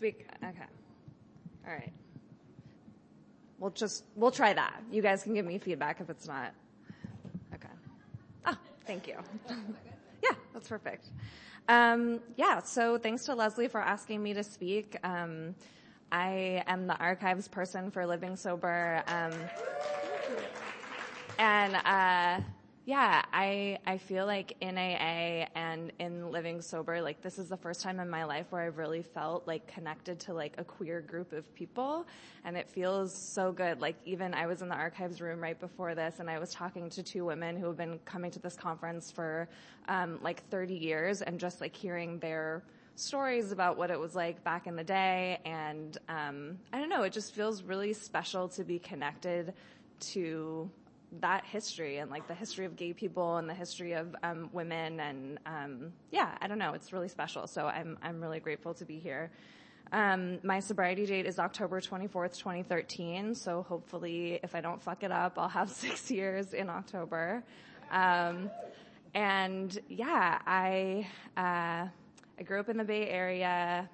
Speak. Okay. All right. We'll just, we'll try that. You guys can give me feedback if it's not. Okay. Oh, thank you. yeah, that's perfect. Um, yeah, so thanks to Leslie for asking me to speak. Um, I am the archives person for Living Sober. Um, and, uh, yeah, I, I feel like in AA and in living sober, like this is the first time in my life where I've really felt like connected to like a queer group of people. And it feels so good. Like even I was in the archives room right before this and I was talking to two women who have been coming to this conference for, um, like 30 years and just like hearing their, stories about what it was like back in the day and um, i don't know it just feels really special to be connected to that history and like the history of gay people and the history of um, women and um, yeah, I don't know, it's really special. So I'm I'm really grateful to be here. Um, my sobriety date is October 24th, 2013. So hopefully, if I don't fuck it up, I'll have six years in October. Um, and yeah, I uh, I grew up in the Bay Area.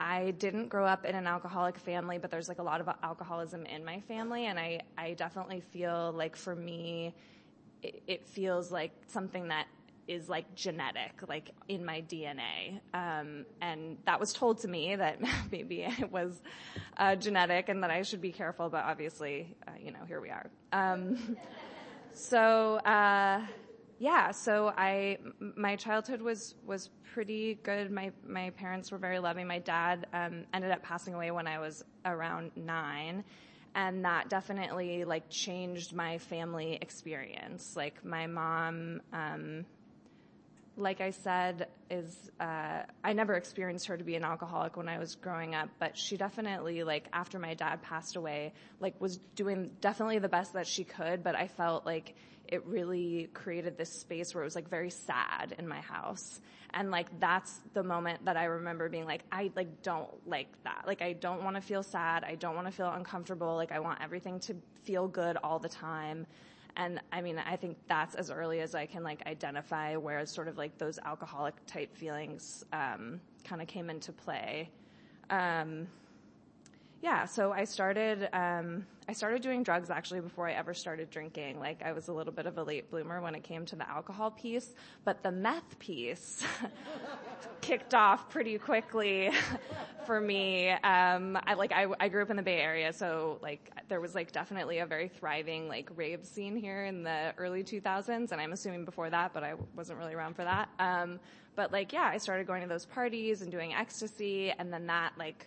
I didn't grow up in an alcoholic family, but there's like a lot of alcoholism in my family, and I I definitely feel like for me, it, it feels like something that is like genetic, like in my DNA. Um, and that was told to me that maybe it was uh, genetic and that I should be careful, but obviously, uh, you know, here we are. Um, so, uh, yeah, so I, my childhood was, was pretty good. My, my parents were very loving. My dad, um, ended up passing away when I was around nine. And that definitely like changed my family experience. Like my mom, um, like I said, is uh, I never experienced her to be an alcoholic when I was growing up, but she definitely like after my dad passed away, like was doing definitely the best that she could. But I felt like it really created this space where it was like very sad in my house. And like that's the moment that I remember being like, I like don't like that. Like I don't want to feel sad. I don't want to feel uncomfortable. Like I want everything to feel good all the time. And I mean, I think that's as early as I can like identify where sort of like those alcoholic type feelings, um, kind of came into play. Um, yeah, so I started, um, I started doing drugs actually before I ever started drinking. Like I was a little bit of a late bloomer when it came to the alcohol piece, but the meth piece kicked off pretty quickly for me. Um, I like, I, I grew up in the Bay Area, so like there was like definitely a very thriving like rave scene here in the early 2000s, and I'm assuming before that, but I wasn't really around for that. Um, but like, yeah, I started going to those parties and doing ecstasy, and then that like,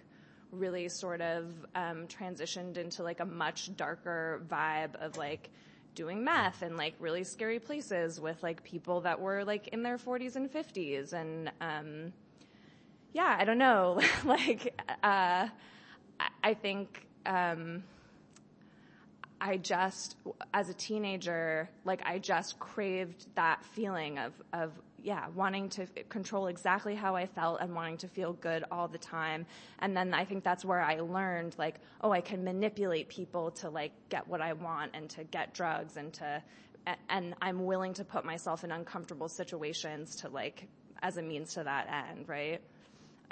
really sort of um, transitioned into like a much darker vibe of like doing meth and like really scary places with like people that were like in their 40s and 50s and um, yeah i don't know. Like uh, i think um, i just as a teenager like i just craved that feeling of of yeah, wanting to control exactly how I felt and wanting to feel good all the time. And then I think that's where I learned like, oh, I can manipulate people to like get what I want and to get drugs and to, and I'm willing to put myself in uncomfortable situations to like, as a means to that end, right?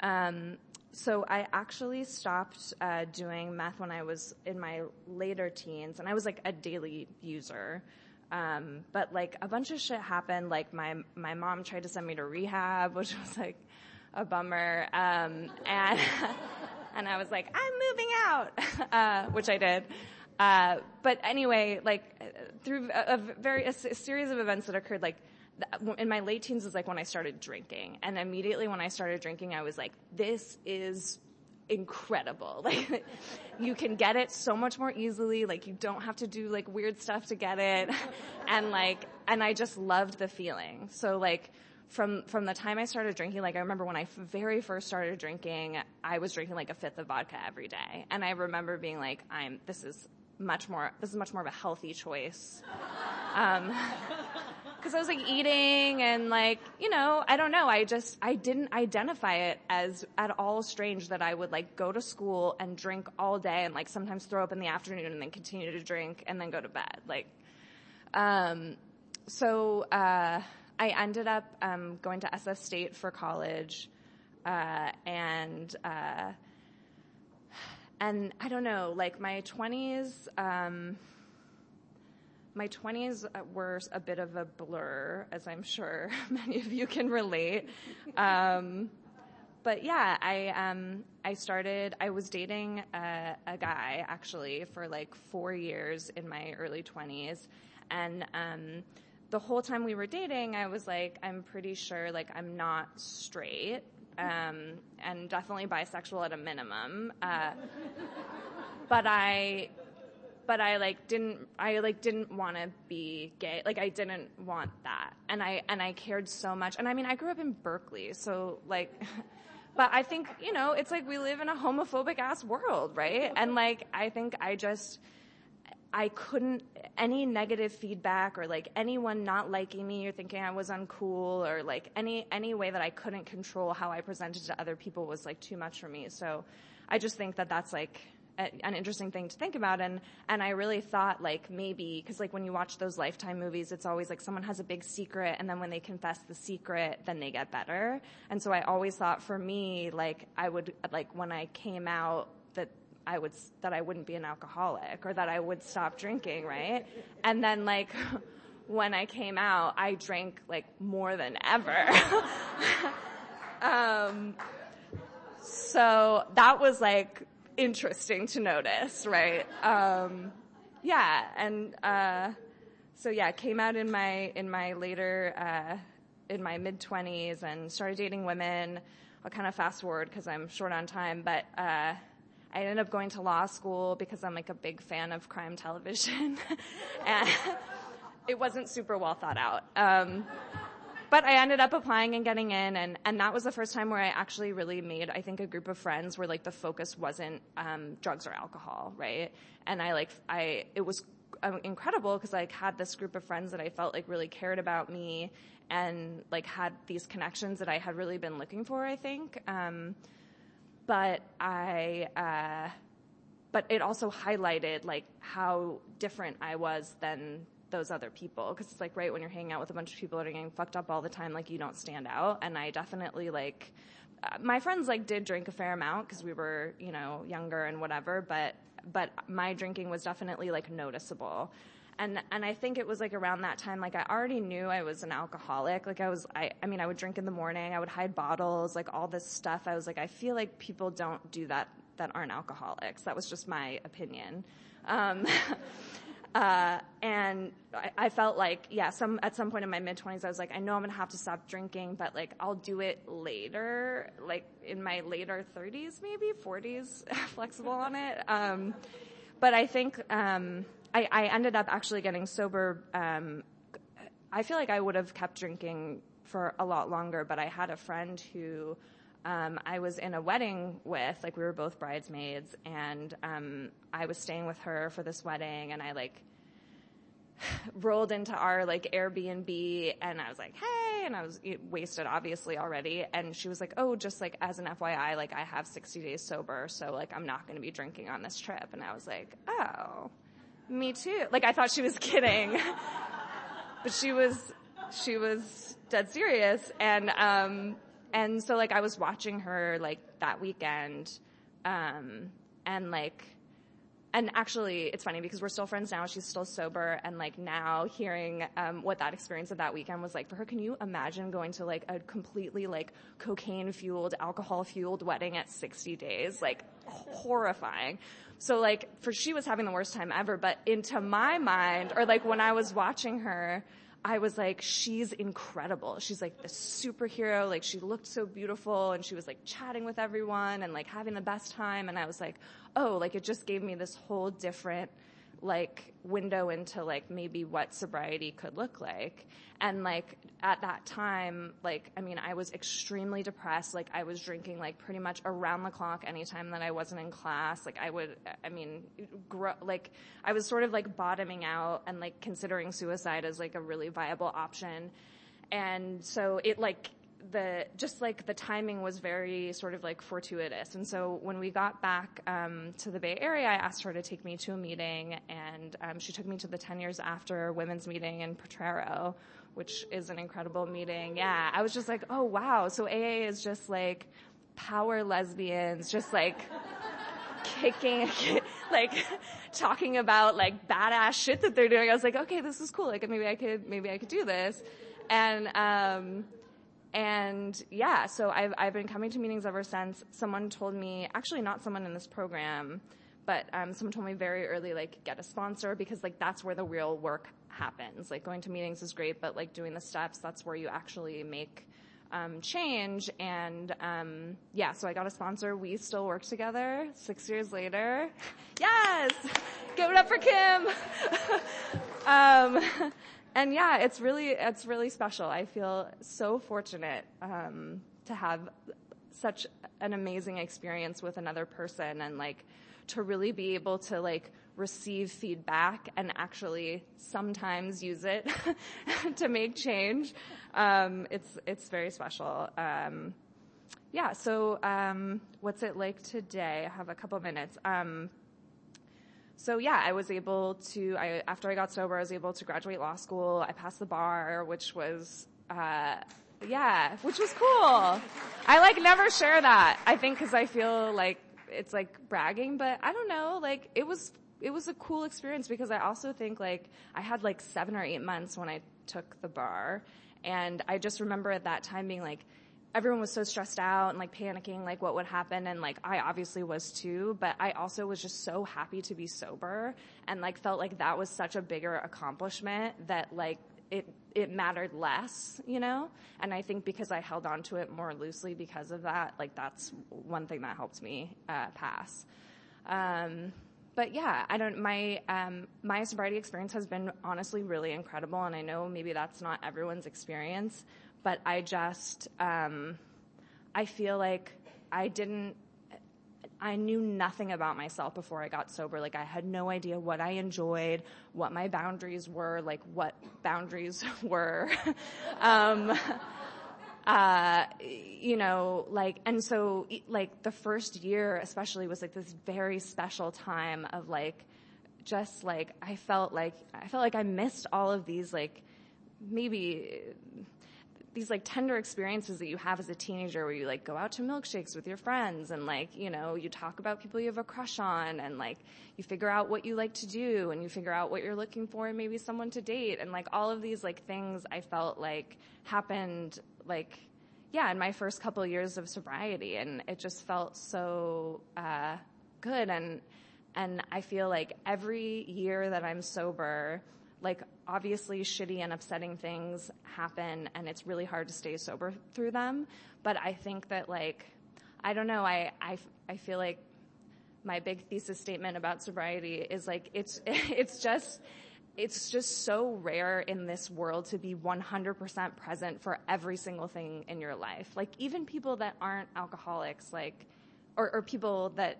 Um, so I actually stopped uh, doing meth when I was in my later teens, and I was like a daily user. Um, but like a bunch of shit happened. Like my my mom tried to send me to rehab, which was like a bummer. Um, and and I was like, I'm moving out, uh, which I did. Uh, but anyway, like through a, a very a, a series of events that occurred, like in my late teens is like when I started drinking, and immediately when I started drinking, I was like, this is incredible. Like you can get it so much more easily. Like you don't have to do like weird stuff to get it. And like, and I just loved the feeling. So like from, from the time I started drinking, like I remember when I very first started drinking, I was drinking like a fifth of vodka every day. And I remember being like, I'm, this is much more, this is much more of a healthy choice. Um, because I was like eating and like, you know, I don't know. I just, I didn't identify it as at all strange that I would like go to school and drink all day and like sometimes throw up in the afternoon and then continue to drink and then go to bed. Like, um, so, uh, I ended up, um, going to SF State for college. uh, and uh, and I don't know, like my twenties. Um, my 20s were a bit of a blur, as I'm sure many of you can relate. Um, but yeah, I um, I started. I was dating a, a, guy actually for like four years in my early 20s, and um, the whole time we were dating, I was like, I'm pretty sure like I'm not straight, um, and definitely bisexual at a minimum. Uh, but I but I like didn't I like didn't want to be gay. Like I didn't want that. And I and I cared so much. And I mean, I grew up in Berkeley, so like but I think, you know, it's like we live in a homophobic ass world, right? And like I think I just I couldn't any negative feedback or like anyone not liking me or thinking I was uncool or like any any way that I couldn't control how I presented to other people was like too much for me. So I just think that that's like an interesting thing to think about and and I really thought like maybe because like when you watch those lifetime movies it's always like someone has a big secret and then when they confess the secret then they get better and so I always thought for me like I would like when I came out that I would that I wouldn't be an alcoholic or that I would stop drinking right and then like when I came out I drank like more than ever um so that was like interesting to notice, right? Um, yeah, and uh, so yeah, came out in my in my later uh, in my mid twenties and started dating women. I'll kind of fast forward because I'm short on time, but uh, I ended up going to law school because I'm like a big fan of crime television, and it wasn't super well thought out. Um, but I ended up applying and getting in, and, and that was the first time where I actually really made, I think, a group of friends where like the focus wasn't um, drugs or alcohol, right? And I like, I, it was um, incredible because I had this group of friends that I felt like really cared about me and like had these connections that I had really been looking for, I think. Um, but I, uh, but it also highlighted like how different I was than those other people. Because it's like right when you're hanging out with a bunch of people that are getting fucked up all the time like you don't stand out. And i definitely like uh, my friends like did drink a fair amount because we were you know younger and whatever but but my drinking was definitely like noticeable and and I think it was like around that time like I already knew I was an alcoholic. Like I was I I mean I would drink in the morning. I would hide bottles like all this stuff. I was like I feel like people don't do that that aren't alcoholics. That was just my opinion. Um, Uh, and I, I, felt like, yeah, some, at some point in my mid twenties, I was like, I know I'm to have to stop drinking, but like, I'll do it later, like in my later thirties, maybe? Forties, flexible on it. Um, but I think, um, I, I, ended up actually getting sober. Um, I feel like I would have kept drinking for a lot longer, but I had a friend who, um, I was in a wedding with, like we were both bridesmaids, and um, I was staying with her for this wedding, and I like rolled into our like Airbnb, and I was like, "Hey," and I was wasted, obviously already, and she was like, "Oh, just like as an FYI, like I have 60 days sober, so like I'm not going to be drinking on this trip," and I was like, "Oh, me too." Like I thought she was kidding, but she was she was dead serious, and um, and so like I was watching her like that weekend, um, and like, and actually it's funny because we're still friends now. She's still sober, and like now hearing um, what that experience of that weekend was like for her. Can you imagine going to like a completely like cocaine fueled, alcohol fueled wedding at 60 days? Like horrifying. So like for she was having the worst time ever, but into my mind, or like when I was watching her I was like, she's incredible. She's like the superhero. Like she looked so beautiful and she was like chatting with everyone and like having the best time. And I was like, oh, like it just gave me this whole different like window into like maybe what sobriety could look like. And like at that time, like, I mean, I was extremely depressed. Like I was drinking like pretty much around the clock anytime that I wasn't in class. Like I would, I mean, grow, like I was sort of like bottoming out and like considering suicide as like a really viable option. And so it like the just like the timing was very sort of like fortuitous. And so when we got back um, to the Bay Area, I asked her to take me to a meeting, and um, she took me to the 10 years after women's meeting in Potrero, which is an incredible meeting. Yeah, I was just like, oh wow. So AA is just like power lesbians, just like kicking, like talking about like badass shit that they're doing. I was like, okay, this is cool. Like maybe I could, maybe I could do this. And, um, and yeah, so I've, I've been coming to meetings ever since. Someone told me, actually not someone in this program, but um, someone told me very early, like, get a sponsor because like that's where the real work happens. Like going to meetings is great, but like doing the steps, that's where you actually make um, change. And um, yeah, so I got a sponsor. We still work together six years later. yes, give it up for Kim. um, and yeah, it's really it's really special. I feel so fortunate um, to have such an amazing experience with another person and like to really be able to like receive feedback and actually sometimes use it to make change. Um, it's it's very special. Um, yeah. So um, what's it like today? I have a couple minutes. So yeah, I was able to. I, after I got sober, I was able to graduate law school. I passed the bar, which was. Uh, yeah, which was cool. I like never share that. I think because I feel like it's like bragging, but I don't know. Like it was it was a cool experience because I also think like I had like seven or eight months when I took the bar, and I just remember at that time being like everyone was so stressed out and like panicking like what would happen and like I obviously was too but I also was just so happy to be sober and like felt like that was such a bigger accomplishment that like it it mattered less, you know? And I think because I held on to it more loosely because of that, like that's one thing that helped me uh, pass. Um, but yeah, I don't. My um, my sobriety experience has been honestly really incredible, and I know maybe that's not everyone's experience, but I just um, I feel like I didn't I knew nothing about myself before I got sober. Like I had no idea what I enjoyed, what my boundaries were, like what boundaries were. um, uh, you know, like, and so like the first year especially was like this very special time of like, just like, I felt like, I felt like I missed all of these like, maybe these like tender experiences that you have as a teenager where you like go out to milkshakes with your friends and like, you know, you talk about people you have a crush on and like you figure out what you like to do and you figure out what you're looking for and maybe someone to date. And like all of these like things I felt like happened like yeah, in my first couple years of sobriety. And it just felt so uh good. And and I feel like every year that I'm sober like obviously shitty and upsetting things happen and it's really hard to stay sober through them. But I think that like, I don't know, I, I, I feel like my big thesis statement about sobriety is like, it's, it's just, it's just so rare in this world to be 100% present for every single thing in your life. Like even people that aren't alcoholics, like, or, or people that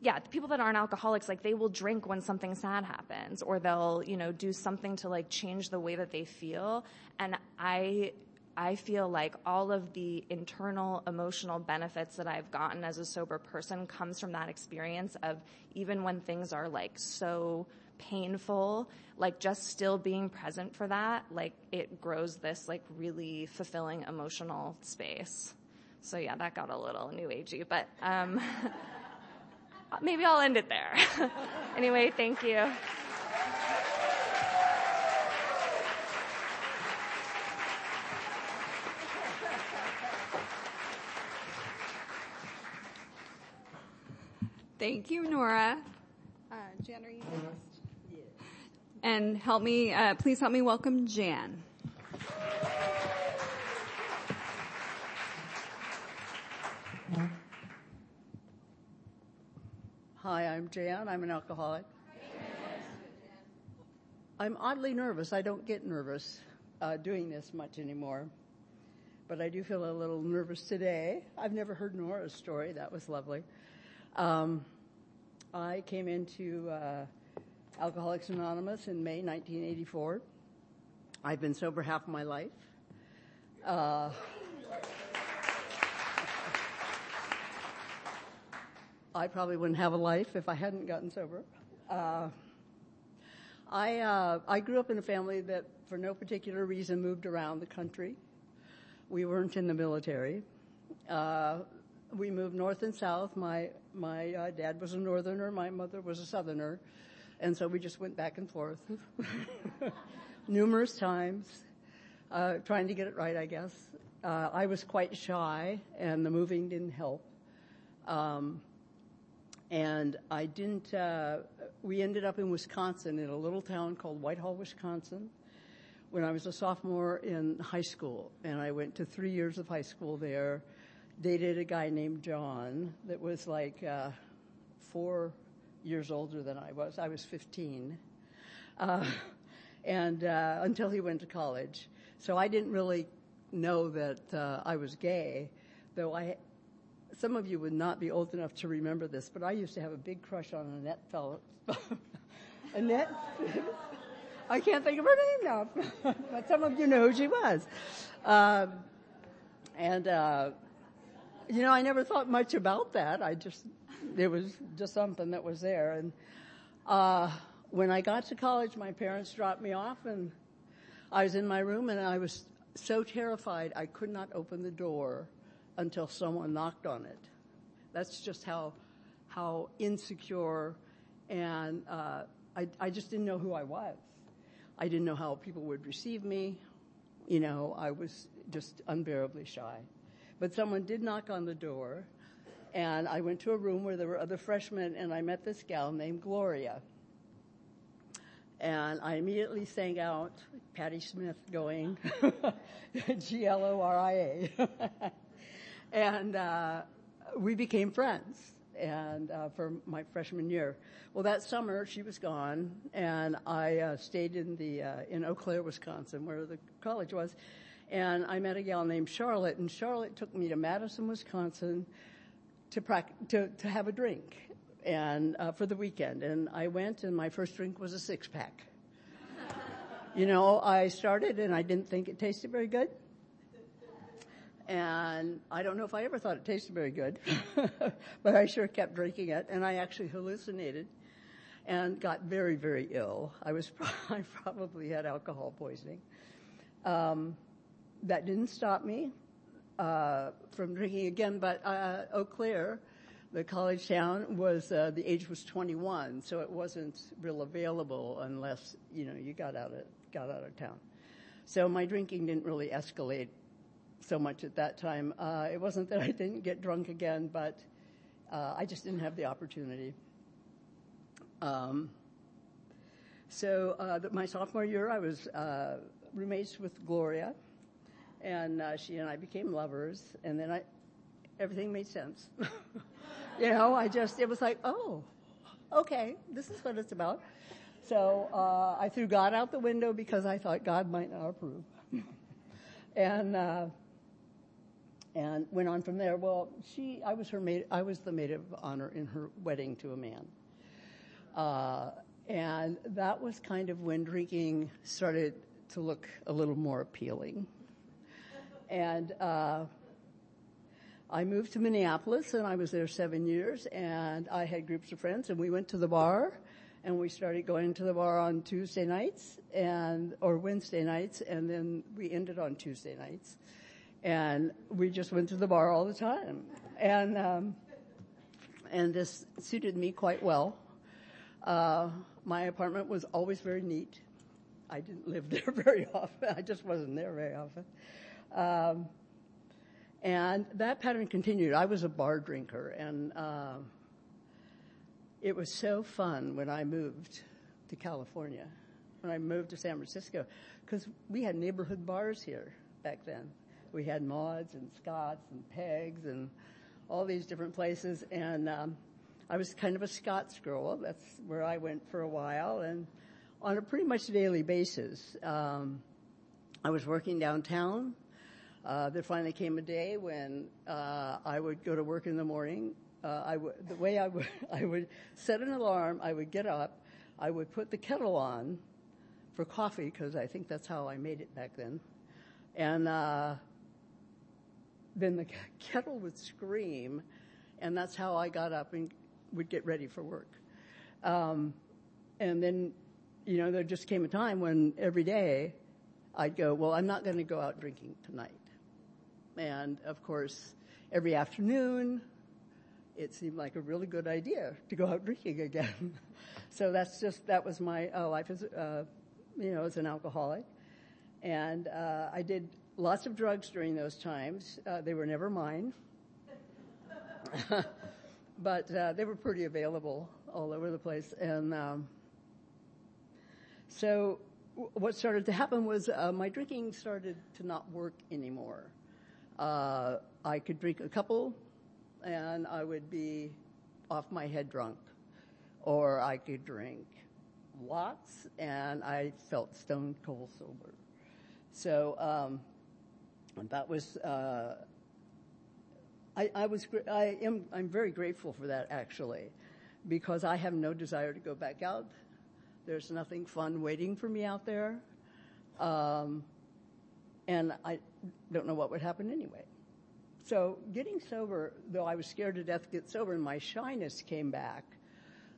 yeah, the people that aren't alcoholics, like they will drink when something sad happens or they'll, you know, do something to like change the way that they feel. And I, I feel like all of the internal emotional benefits that I've gotten as a sober person comes from that experience of even when things are like so painful, like just still being present for that, like it grows this like really fulfilling emotional space. So yeah, that got a little new agey, but, um, maybe I'll end it there. anyway, thank you. Thank you, Nora. Uh, Jan, are you next? Yeah. And help me, uh, please help me welcome Jan. I'm Jan. I'm an alcoholic. I'm oddly nervous. I don't get nervous uh, doing this much anymore. But I do feel a little nervous today. I've never heard Nora's story. That was lovely. Um, I came into uh, Alcoholics Anonymous in May 1984. I've been sober half my life. Uh, I probably wouldn't have a life if I hadn't gotten sober. Uh, I uh, I grew up in a family that, for no particular reason, moved around the country. We weren't in the military. Uh, we moved north and south. My my uh, dad was a northerner, my mother was a southerner, and so we just went back and forth numerous times, uh, trying to get it right. I guess uh, I was quite shy, and the moving didn't help. Um, and I didn't. Uh, we ended up in Wisconsin, in a little town called Whitehall, Wisconsin, when I was a sophomore in high school, and I went to three years of high school there dated a guy named John that was like uh, four years older than I was. I was 15. Uh, and uh, until he went to college. So I didn't really know that uh, I was gay, though I. Some of you would not be old enough to remember this, but I used to have a big crush on Annette Phillips. Annette, I can't think of her name now, but some of you know who she was. Um, and uh, you know, I never thought much about that. I just, it was just something that was there. And uh, when I got to college, my parents dropped me off, and I was in my room, and I was so terrified I could not open the door until someone knocked on it. That's just how how insecure, and uh, I, I just didn't know who I was. I didn't know how people would receive me. You know, I was just unbearably shy. But someone did knock on the door, and I went to a room where there were other freshmen, and I met this gal named Gloria. And I immediately sang out Patti Smith going, G L O R I A. and uh, we became friends and uh, for my freshman year. Well, that summer she was gone, and I uh, stayed in the uh, in Eau Claire, Wisconsin, where the college was, and I met a gal named Charlotte, and Charlotte took me to Madison, Wisconsin, to to, to have a drink, and uh, for the weekend. And I went, and my first drink was a six pack. you know, I started, and I didn't think it tasted very good. And I don't know if I ever thought it tasted very good, but I sure kept drinking it, and I actually hallucinated and got very, very ill. I was, I probably had alcohol poisoning. Um, that didn't stop me uh, from drinking again. But uh, Eau Claire, the college town, was uh, the age was 21, so it wasn't real available unless you know you got out of got out of town. So my drinking didn't really escalate so much at that time. Uh, it wasn't that I didn't get drunk again, but uh, I just didn't have the opportunity. Um, so uh, my sophomore year, I was roommates with Gloria and uh, she and I became lovers, and then I, everything made sense. you know, I just it was like, oh, okay, this is what it's about. So uh, I threw God out the window because I thought God might not approve, and uh, and went on from there. Well, she, I was her maid, I was the maid of honor in her wedding to a man. Uh, and that was kind of when drinking started to look a little more appealing. And uh, I moved to Minneapolis, and I was there seven years. And I had groups of friends, and we went to the bar, and we started going to the bar on Tuesday nights and or Wednesday nights, and then we ended on Tuesday nights. And we just went to the bar all the time, and um, and this suited me quite well. Uh, my apartment was always very neat. I didn't live there very often. I just wasn't there very often. Um, and that pattern continued. I was a bar drinker, and uh, it was so fun when I moved to California, when I moved to San Francisco, because we had neighborhood bars here back then. We had Maud's and Scott's and Pegs and all these different places, and um, I was kind of a Scott's girl. That's where I went for a while, and on a pretty much daily basis. Um, I was working downtown uh, there finally came a day when uh, I would go to work in the morning. Uh, I w- the way I would, I would set an alarm, I would get up, I would put the kettle on for coffee because I think that's how I made it back then, and uh, then the kettle would scream, and that's how I got up and would get ready for work. Um, and then, you know, there just came a time when every day I'd go, well, I'm not going to go out drinking tonight. And of course, every afternoon, it seemed like a really good idea to go out drinking again. so that's just that was my uh, life as uh, you know as an alcoholic, and uh, I did lots of drugs during those times. Uh, they were never mine, but uh, they were pretty available all over the place, and um, so w- what started to happen was uh, my drinking started to not work anymore. I could drink a couple and I would be off my head drunk. Or I could drink lots and I felt stone cold sober. So um, that was, uh, I, I, was, I am, I'm very grateful for that actually, because I have no desire to go back out. There's nothing fun waiting for me out there. Um, and I don't know what would happen anyway. So getting sober, though I was scared to death to get sober and my shyness came back,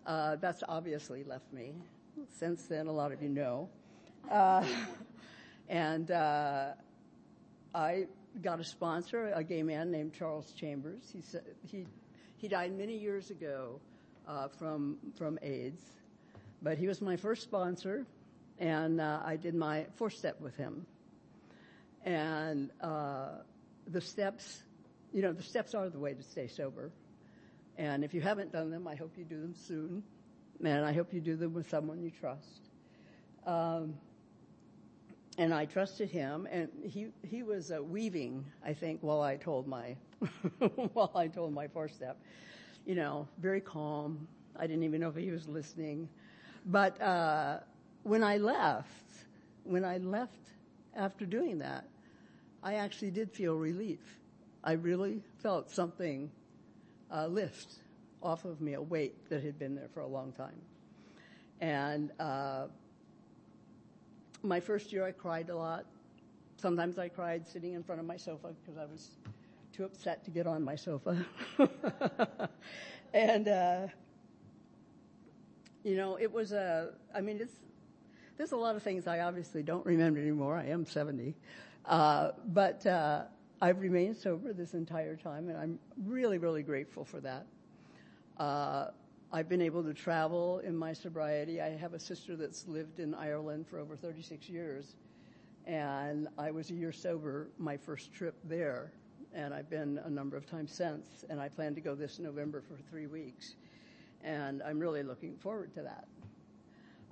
uh, that's obviously left me. Since then, a lot of you know. Uh, and uh, I got a sponsor, a gay man named Charles Chambers. He, said, he, he died many years ago uh, from, from AIDS, but he was my first sponsor, and uh, I did my four step with him. And uh, the steps you know, the steps are the way to stay sober. And if you haven't done them, I hope you do them soon. And I hope you do them with someone you trust. Um, and I trusted him, and he he was uh, weaving, I think, while I told my while I told my four step. You know, very calm. I didn't even know if he was listening. But uh, when I left, when I left after doing that, I actually did feel relief I really felt something uh, lift off of me, a weight that had been there for a long time. And uh, my first year, I cried a lot. Sometimes I cried sitting in front of my sofa because I was too upset to get on my sofa. and, uh, you know, it was a, I mean, it's, there's a lot of things I obviously don't remember anymore. I am 70. Uh, but, uh, I've remained sober this entire time, and I'm really, really grateful for that. Uh, I've been able to travel in my sobriety. I have a sister that's lived in Ireland for over 36 years, and I was a year sober my first trip there, and I've been a number of times since, and I plan to go this November for three weeks, and I'm really looking forward to that.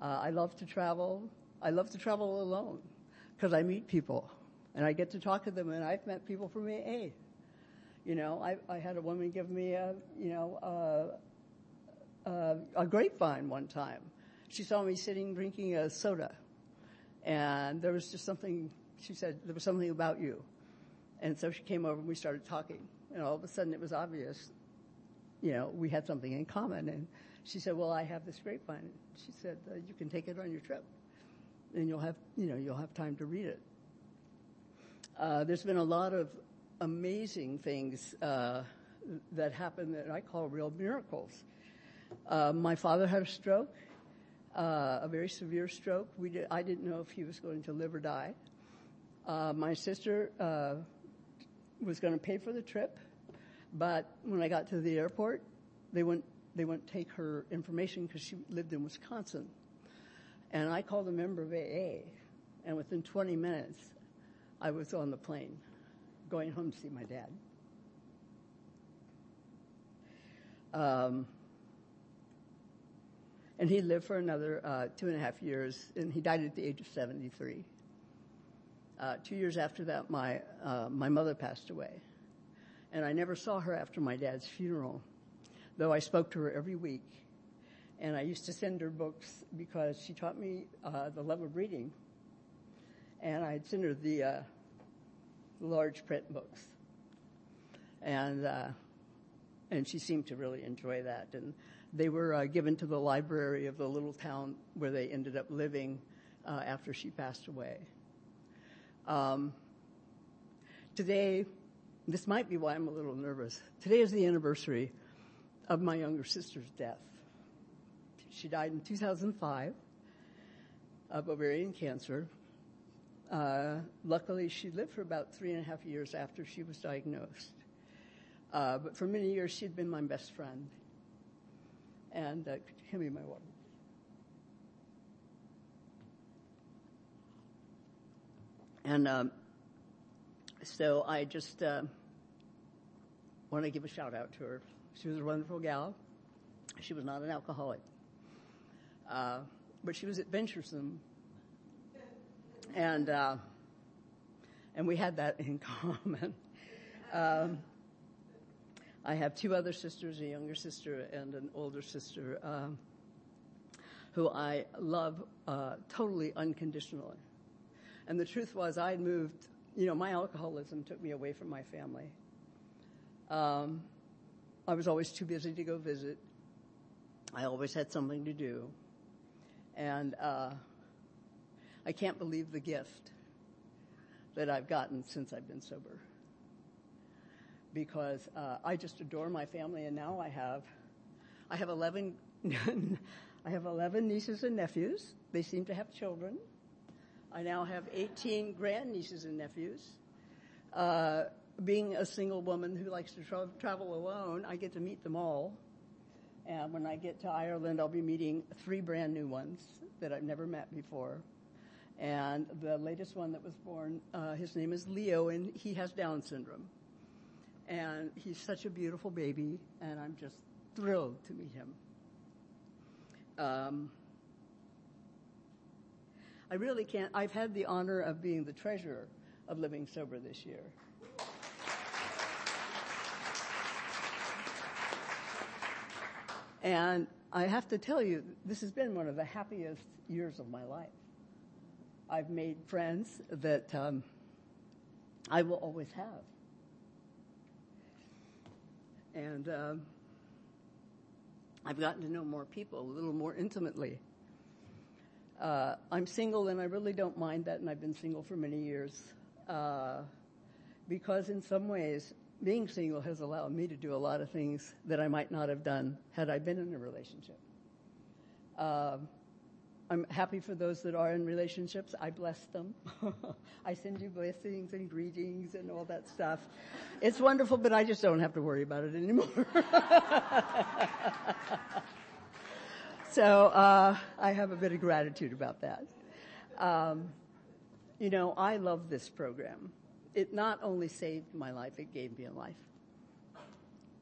Uh, I love to travel. I love to travel alone because I meet people and I get to talk to them. And I've met people from AA. You know, I, I had a woman give me a, you know, a, a, a grapevine one time. She saw me sitting drinking a soda, and there was just something. She said there was something about you, and so she came over and we started talking. And all of a sudden, it was obvious, you know, we had something in common. And she said, "Well, I have this grapevine." She said, uh, "You can take it on your trip, and you'll have, you know, you'll have time to read it." Uh, there's been a lot of amazing things uh, that happen that I call real miracles. Uh, my father had a stroke, uh, a very severe stroke. We did, I didn't know if he was going to live or die. Uh, my sister uh, was going to pay for the trip, but when I got to the airport, they wouldn't they wouldn't take her information because she lived in Wisconsin. And I called a member of AA, and within 20 minutes, I was on the plane going home to see my dad. Um, and he lived for another uh, two and a half years, and he died at the age of 73. Uh, two years after that, my, uh, my mother passed away. And I never saw her after my dad's funeral, though I spoke to her every week. And I used to send her books because she taught me uh, the love of reading and I'd send her the uh, large print books, and uh, and she seemed to really enjoy that. And they were uh, given to the library of the little town where they ended up living uh, after she passed away. Um, today, this might be why I'm a little nervous. Today is the anniversary of my younger sister's death. She died in 2005 of ovarian cancer. Uh, luckily, she lived for about three and a half years after she was diagnosed. Uh, but for many years, she'd been my best friend. And uh, hand me my water. And um, so I just uh, want to give a shout out to her. She was a wonderful gal. She was not an alcoholic, uh, but she was adventuresome, and uh, and we had that in common. Um, I have two other sisters, a younger sister and an older sister, um, who I love uh, totally unconditionally. And the truth was, I had moved. You know, my alcoholism took me away from my family. Um, I was always too busy to go visit. I always had something to do. And uh, I can't believe the gift that I've gotten since I've been sober. Because uh, I just adore my family, and now I have, I have eleven, I have eleven nieces and nephews. They seem to have children. I now have eighteen grandnieces and nephews. Uh, being a single woman who likes to tra- travel alone, I get to meet them all. And when I get to Ireland, I'll be meeting three brand new ones that I've never met before. And the latest one that was born, uh, his name is Leo, and he has Down syndrome. And he's such a beautiful baby, and I'm just thrilled to meet him. Um, I really can't, I've had the honor of being the treasurer of Living Sober this year. And I have to tell you, this has been one of the happiest years of my life. I've made friends that um, I will always have. And um, I've gotten to know more people a little more intimately. Uh, I'm single and I really don't mind that, and I've been single for many years. Uh, because in some ways, being single has allowed me to do a lot of things that I might not have done had I been in a relationship. Uh, I'm happy for those that are in relationships. I bless them. I send you blessings and greetings and all that stuff. It's wonderful, but I just don't have to worry about it anymore. so uh, I have a bit of gratitude about that. Um, you know, I love this program it not only saved my life, it gave me a life.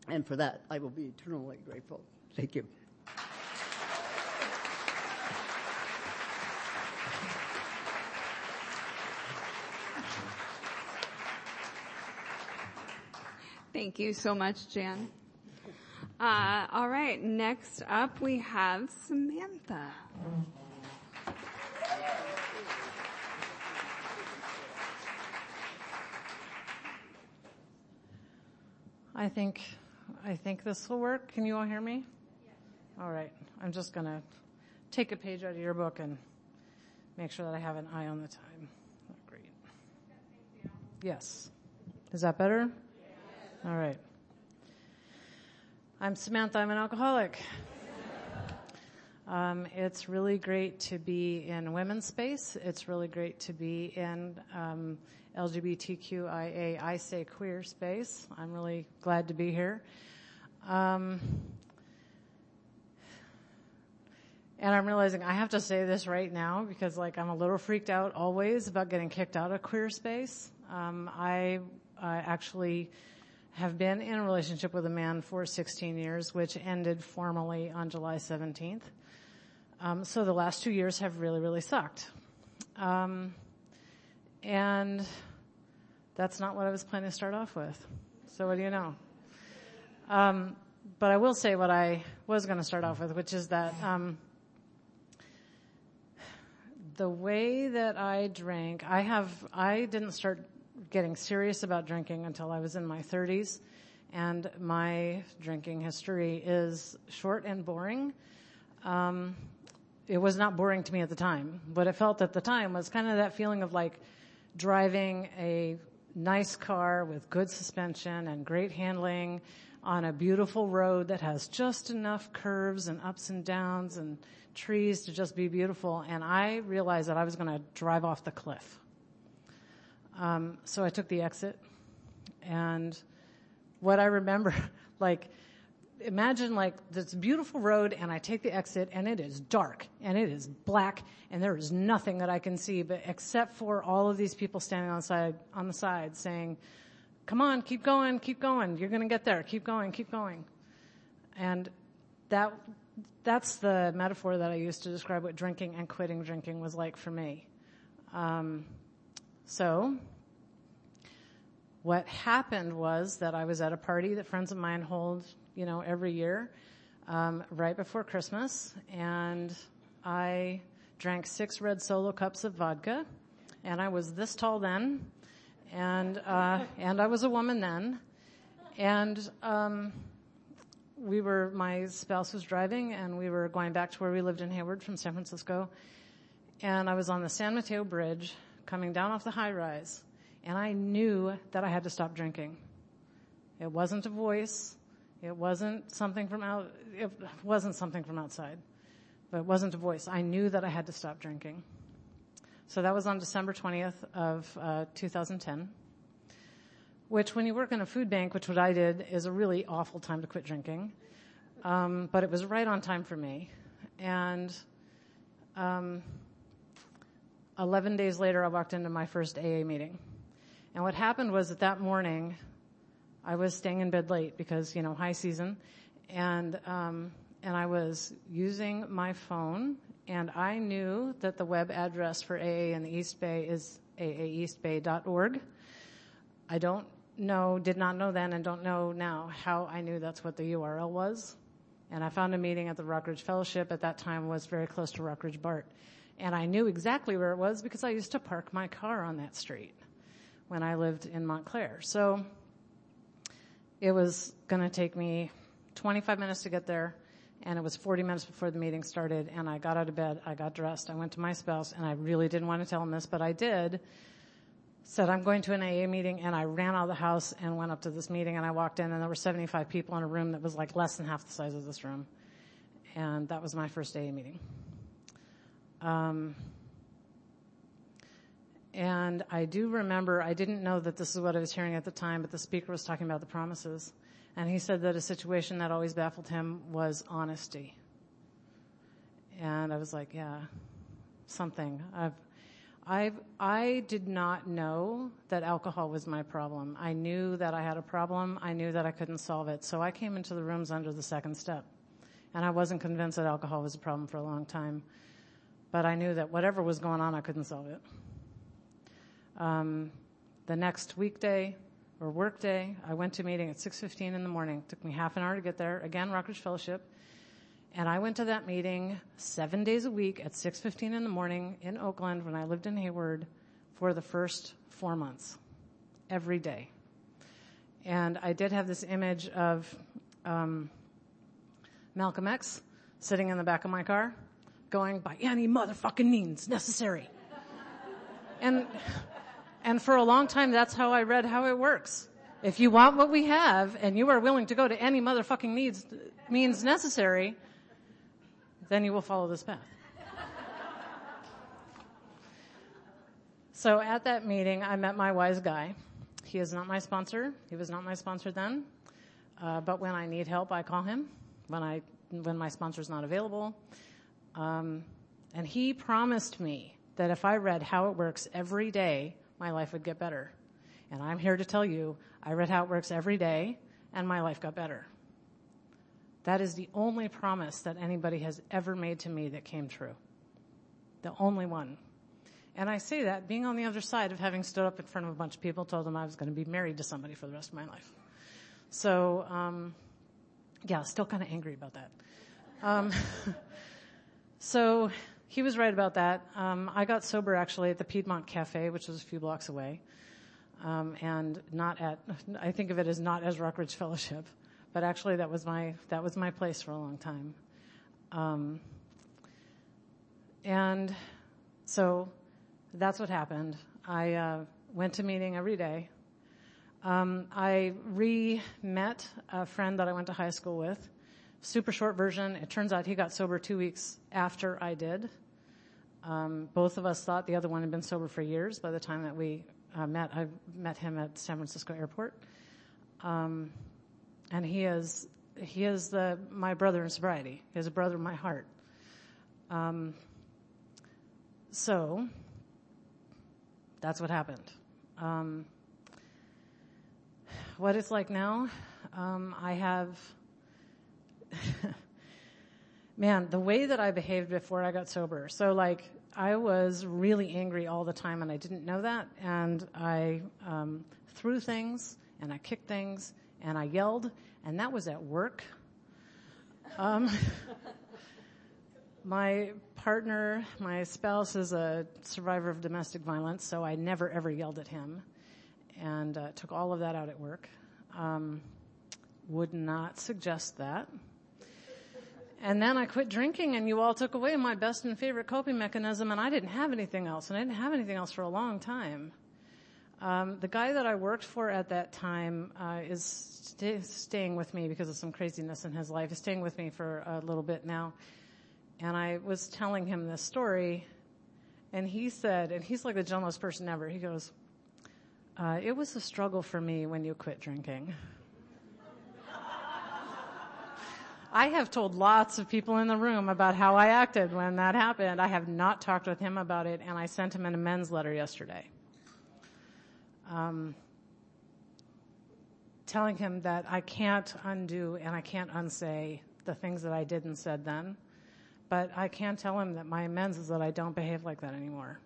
And for that, I will be eternally grateful. Thank you. Thank you so much, Jan. Uh, all right, next up we have Samantha. I think, I think this will work. Can you all hear me? All right. I'm just going to take a page out of your book and make sure that I have an eye on the time. Great. Yes. Is that better? All right. I'm Samantha. I'm an alcoholic. Um, it's really great to be in women's space. It's really great to be in um, LGBTQIA, I say queer space. I'm really glad to be here. Um, and I'm realizing I have to say this right now because like I'm a little freaked out always about getting kicked out of queer space. Um, I, I actually have been in a relationship with a man for 16 years, which ended formally on July 17th. Um, so the last two years have really, really sucked. Um, and that's not what I was planning to start off with. So what do you know? Um, but I will say what I was going to start off with, which is that um, the way that I drank, I have, I didn't start getting serious about drinking until I was in my 30s, and my drinking history is short and boring. Um, it was not boring to me at the time. What it felt at the time was kind of that feeling of like driving a nice car with good suspension and great handling on a beautiful road that has just enough curves and ups and downs and trees to just be beautiful. And I realized that I was going to drive off the cliff. Um, so I took the exit and what I remember, like, imagine like this beautiful road and I take the exit and it is dark and it is black and there is nothing that I can see but except for all of these people standing on the side, on the side saying, come on, keep going, keep going. You're to get there. Keep going, keep going. And that, that's the metaphor that I used to describe what drinking and quitting drinking was like for me. Um, so, what happened was that I was at a party that friends of mine hold, you know, every year, um, right before Christmas, and I drank six red solo cups of vodka, and I was this tall then, and uh, and I was a woman then, and um, we were my spouse was driving, and we were going back to where we lived in Hayward from San Francisco, and I was on the San Mateo Bridge coming down off the high rise, and I knew that I had to stop drinking. It wasn't a voice. It wasn't something from out, it wasn't something from outside, but it wasn't a voice. I knew that I had to stop drinking. So that was on December 20th of uh, 2010. Which, when you work in a food bank, which what I did, is a really awful time to quit drinking. Um, but it was right on time for me. And um, 11 days later, I walked into my first AA meeting. And what happened was that that morning, I was staying in bed late because, you know, high season. And, um, and I was using my phone and I knew that the web address for AA in the East Bay is aaeastbay.org. I don't know, did not know then and don't know now how I knew that's what the URL was. And I found a meeting at the Rockridge Fellowship at that time was very close to Rockridge BART. And I knew exactly where it was because I used to park my car on that street when I lived in Montclair. So it was going to take me 25 minutes to get there and it was 40 minutes before the meeting started and I got out of bed, I got dressed, I went to my spouse and I really didn't want to tell him this, but I did. Said I'm going to an AA meeting and I ran out of the house and went up to this meeting and I walked in and there were 75 people in a room that was like less than half the size of this room. And that was my first AA meeting. Um, and I do remember, I didn't know that this is what I was hearing at the time, but the speaker was talking about the promises. And he said that a situation that always baffled him was honesty. And I was like, yeah, something. I've, I've, I did not know that alcohol was my problem. I knew that I had a problem. I knew that I couldn't solve it. So I came into the rooms under the second step. And I wasn't convinced that alcohol was a problem for a long time. But I knew that whatever was going on, I couldn't solve it. Um, the next weekday, or workday. I went to meeting at 6.15 in the morning. It took me half an hour to get there. Again, Rockridge Fellowship. And I went to that meeting seven days a week at 6.15 in the morning in Oakland when I lived in Hayward for the first four months. Every day. And I did have this image of um, Malcolm X sitting in the back of my car going, by any motherfucking means necessary. and and for a long time, that's how I read how it works. If you want what we have and you are willing to go to any motherfucking needs, means necessary, then you will follow this path. so at that meeting, I met my wise guy. He is not my sponsor. He was not my sponsor then. Uh, but when I need help, I call him. When I, when my sponsor is not available. Um, and he promised me that if I read How It Works every day, my life would get better. And I'm here to tell you, I read how it works every day and my life got better. That is the only promise that anybody has ever made to me that came true. The only one. And I say that being on the other side of having stood up in front of a bunch of people, told them I was going to be married to somebody for the rest of my life. So, um, yeah, still kind of angry about that. Um, so he was right about that. Um, I got sober actually at the Piedmont Cafe, which was a few blocks away, um, and not at. I think of it as not as Rockridge Fellowship, but actually that was my that was my place for a long time. Um, and so that's what happened. I uh, went to meeting every day. Um, I re-met a friend that I went to high school with super short version, it turns out he got sober two weeks after I did. Um, both of us thought the other one had been sober for years by the time that we uh, met. I met him at San Francisco airport. Um, and he is he is the my brother in sobriety. He is a brother in my heart. Um, so that's what happened. Um, what it's like now, um, I have. man, the way that I behaved before I got sober. So like, I was really angry all the time and I didn't know that. And I, um, threw things and I kicked things and I yelled and that was at work. Um, my partner, my spouse is a survivor of domestic violence, so I never ever yelled at him and uh, took all of that out at work. Um, would not suggest that. And then I quit drinking and you all took away my best and favorite coping mechanism and I didn't have anything else and I didn't have anything else for a long time. Um, the guy that I worked for at that time uh, is st- staying with me because of some craziness in his life. He's staying with me for a little bit now. And I was telling him this story and he said, and he's like the gentlest person ever, he goes, uh, it was a struggle for me when you quit drinking. I have told lots of people in the room about how I acted when that happened. I have not talked with him about it, and I sent him an amends letter yesterday. Um, telling him that I can't undo and I can't unsay the things that I did and said then, but I can tell him that my amends is that I don't behave like that anymore.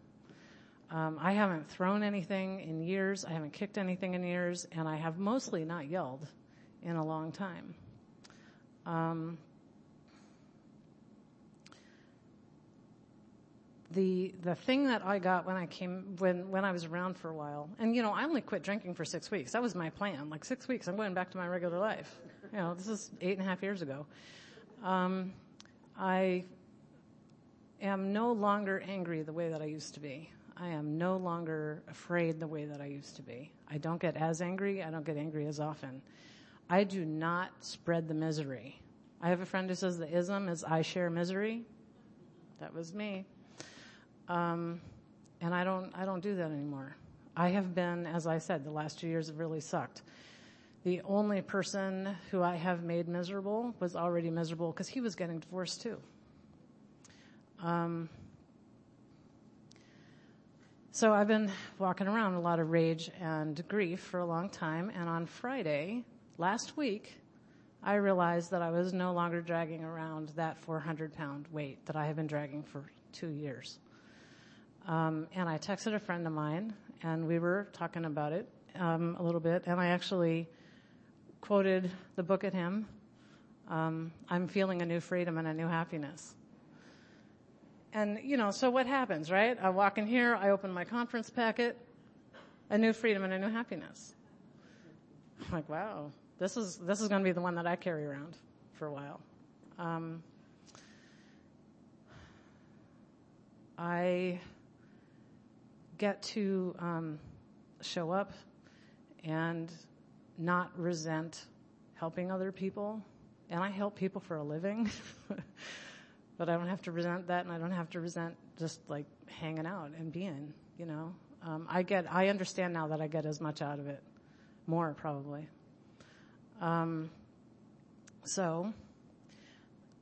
Um, I haven't thrown anything in years, I haven't kicked anything in years, and I have mostly not yelled in a long time. Um, the the thing that I got when I came when when I was around for a while, and you know, I only quit drinking for six weeks. That was my plan. Like six weeks, I'm going back to my regular life. You know, this is eight and a half years ago. Um, I am no longer angry the way that I used to be. I am no longer afraid the way that I used to be. I don't get as angry. I don't get angry as often. I do not spread the misery. I have a friend who says the ism is I share misery. That was me. Um, and I don't, I don't do that anymore. I have been, as I said, the last two years have really sucked. The only person who I have made miserable was already miserable because he was getting divorced too. Um, so I've been walking around a lot of rage and grief for a long time, and on Friday, last week, I realized that I was no longer dragging around that 400 pound weight that I have been dragging for two years. Um, and I texted a friend of mine and we were talking about it um, a little bit and I actually quoted the book at him. Um, I'm feeling a new freedom and a new happiness. And, you know, so what happens, right? I walk in here, I open my conference packet, a new freedom and a new happiness. I'm like, wow, this is this is going to be the one that I carry around for a while. Um, I get to um, show up and not resent helping other people, and I help people for a living. but I don't have to resent that, and I don't have to resent just like hanging out and being. You know, um, I get. I understand now that I get as much out of it, more probably. Um, so,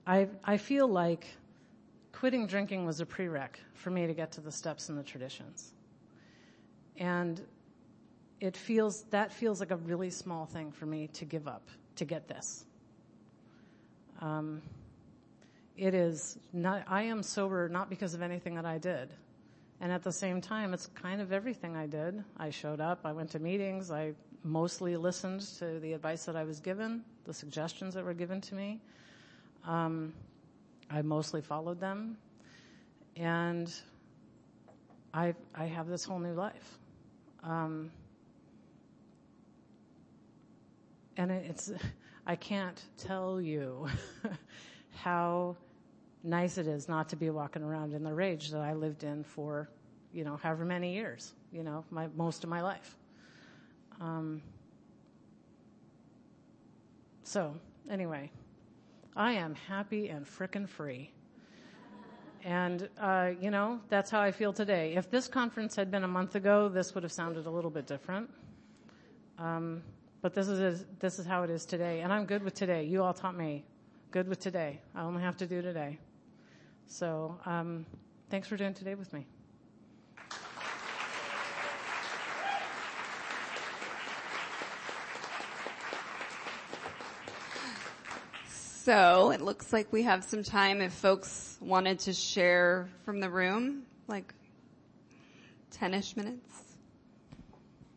I I feel like quitting drinking was a prereq for me to get to the steps and the traditions, and it feels that feels like a really small thing for me to give up to get this. Um, it is not. I am sober not because of anything that I did. And at the same time, it's kind of everything I did. I showed up, I went to meetings, I mostly listened to the advice that I was given, the suggestions that were given to me. Um, I mostly followed them, and I I have this whole new life. Um, and it's I can't tell you how nice it is not to be walking around in the rage that I lived in for, you know, however many years, you know, my most of my life. Um, so, anyway, I am happy and frickin' free. And, uh, you know, that's how I feel today. If this conference had been a month ago, this would have sounded a little bit different. Um, But this is this is how it is today, and I'm good with today. You all taught me, good with today. I only have to do today. So um, thanks for doing today with me. So it looks like we have some time if folks wanted to share from the room, like 10-ish minutes.